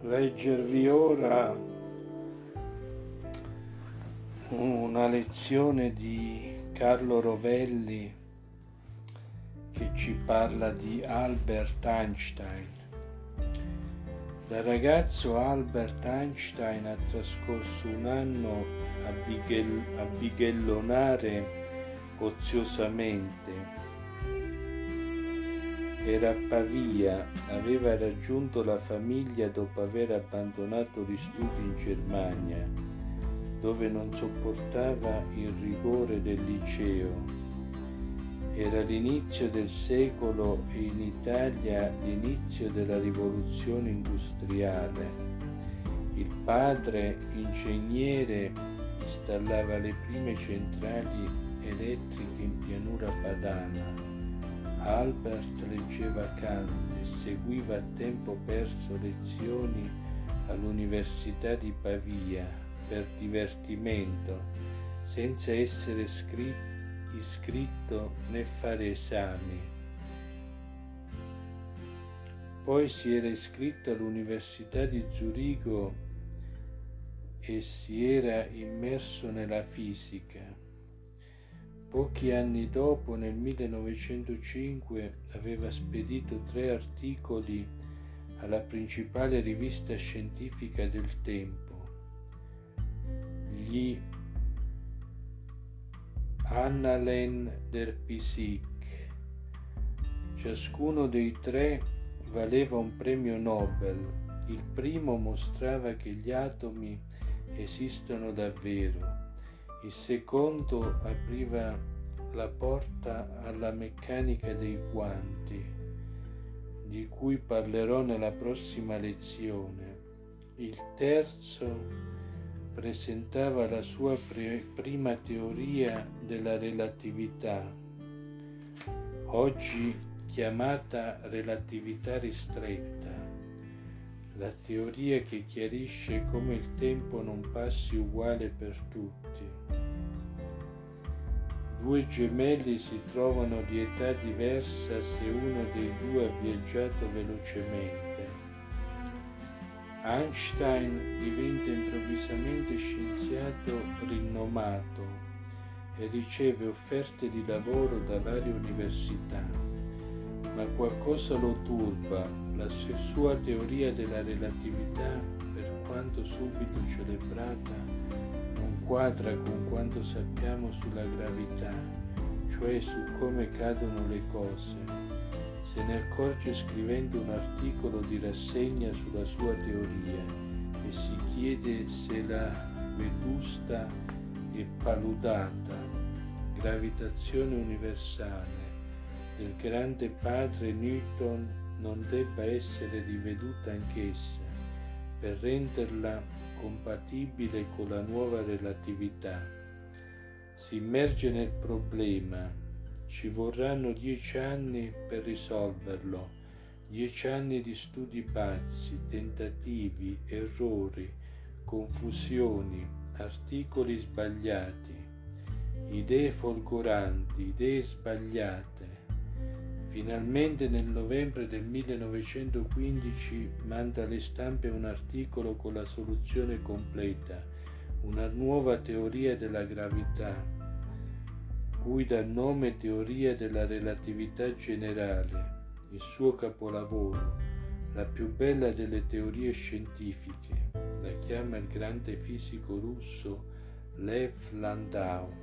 leggervi ora una lezione di Carlo Rovelli che ci parla di Albert Einstein. Da ragazzo Albert Einstein ha trascorso un anno a bighellonare oziosamente era a Pavia, aveva raggiunto la famiglia dopo aver abbandonato gli studi in Germania, dove non sopportava il rigore del liceo. Era l'inizio del secolo e in Italia l'inizio della rivoluzione industriale. Il padre, ingegnere, installava le prime centrali elettriche in pianura padana Albert leggeva Kant e seguiva a tempo perso lezioni all'Università di Pavia per divertimento, senza essere scritto, iscritto né fare esami. Poi si era iscritto all'Università di Zurigo e si era immerso nella fisica. Pochi anni dopo, nel 1905, aveva spedito tre articoli alla principale rivista scientifica del tempo, gli Annalen der Physik. Ciascuno dei tre valeva un premio Nobel. Il primo mostrava che gli atomi esistono davvero il secondo apriva la porta alla meccanica dei quanti, di cui parlerò nella prossima lezione. Il terzo presentava la sua pre- prima teoria della relatività, oggi chiamata relatività ristretta la teoria che chiarisce come il tempo non passi uguale per tutti. Due gemelli si trovano di età diversa se uno dei due ha viaggiato velocemente. Einstein diventa improvvisamente scienziato rinomato e riceve offerte di lavoro da varie università, ma qualcosa lo turba la sua teoria della relatività, per quanto subito celebrata, quadra con quanto sappiamo sulla gravità, cioè su come cadono le cose. Se ne accorge scrivendo un articolo di rassegna sulla sua teoria e si chiede se la vetusta e paludata gravitazione universale del grande padre Newton non debba essere riveduta anch'essa per renderla compatibile con la nuova relatività. Si immerge nel problema, ci vorranno dieci anni per risolverlo, dieci anni di studi pazzi, tentativi, errori, confusioni, articoli sbagliati, idee folgoranti, idee sbagliate, Finalmente nel novembre del 1915 manda alle stampe un articolo con la soluzione completa, una nuova teoria della gravità, cui dà nome teoria della relatività generale, il suo capolavoro, la più bella delle teorie scientifiche, la chiama il grande fisico russo Lev Landau.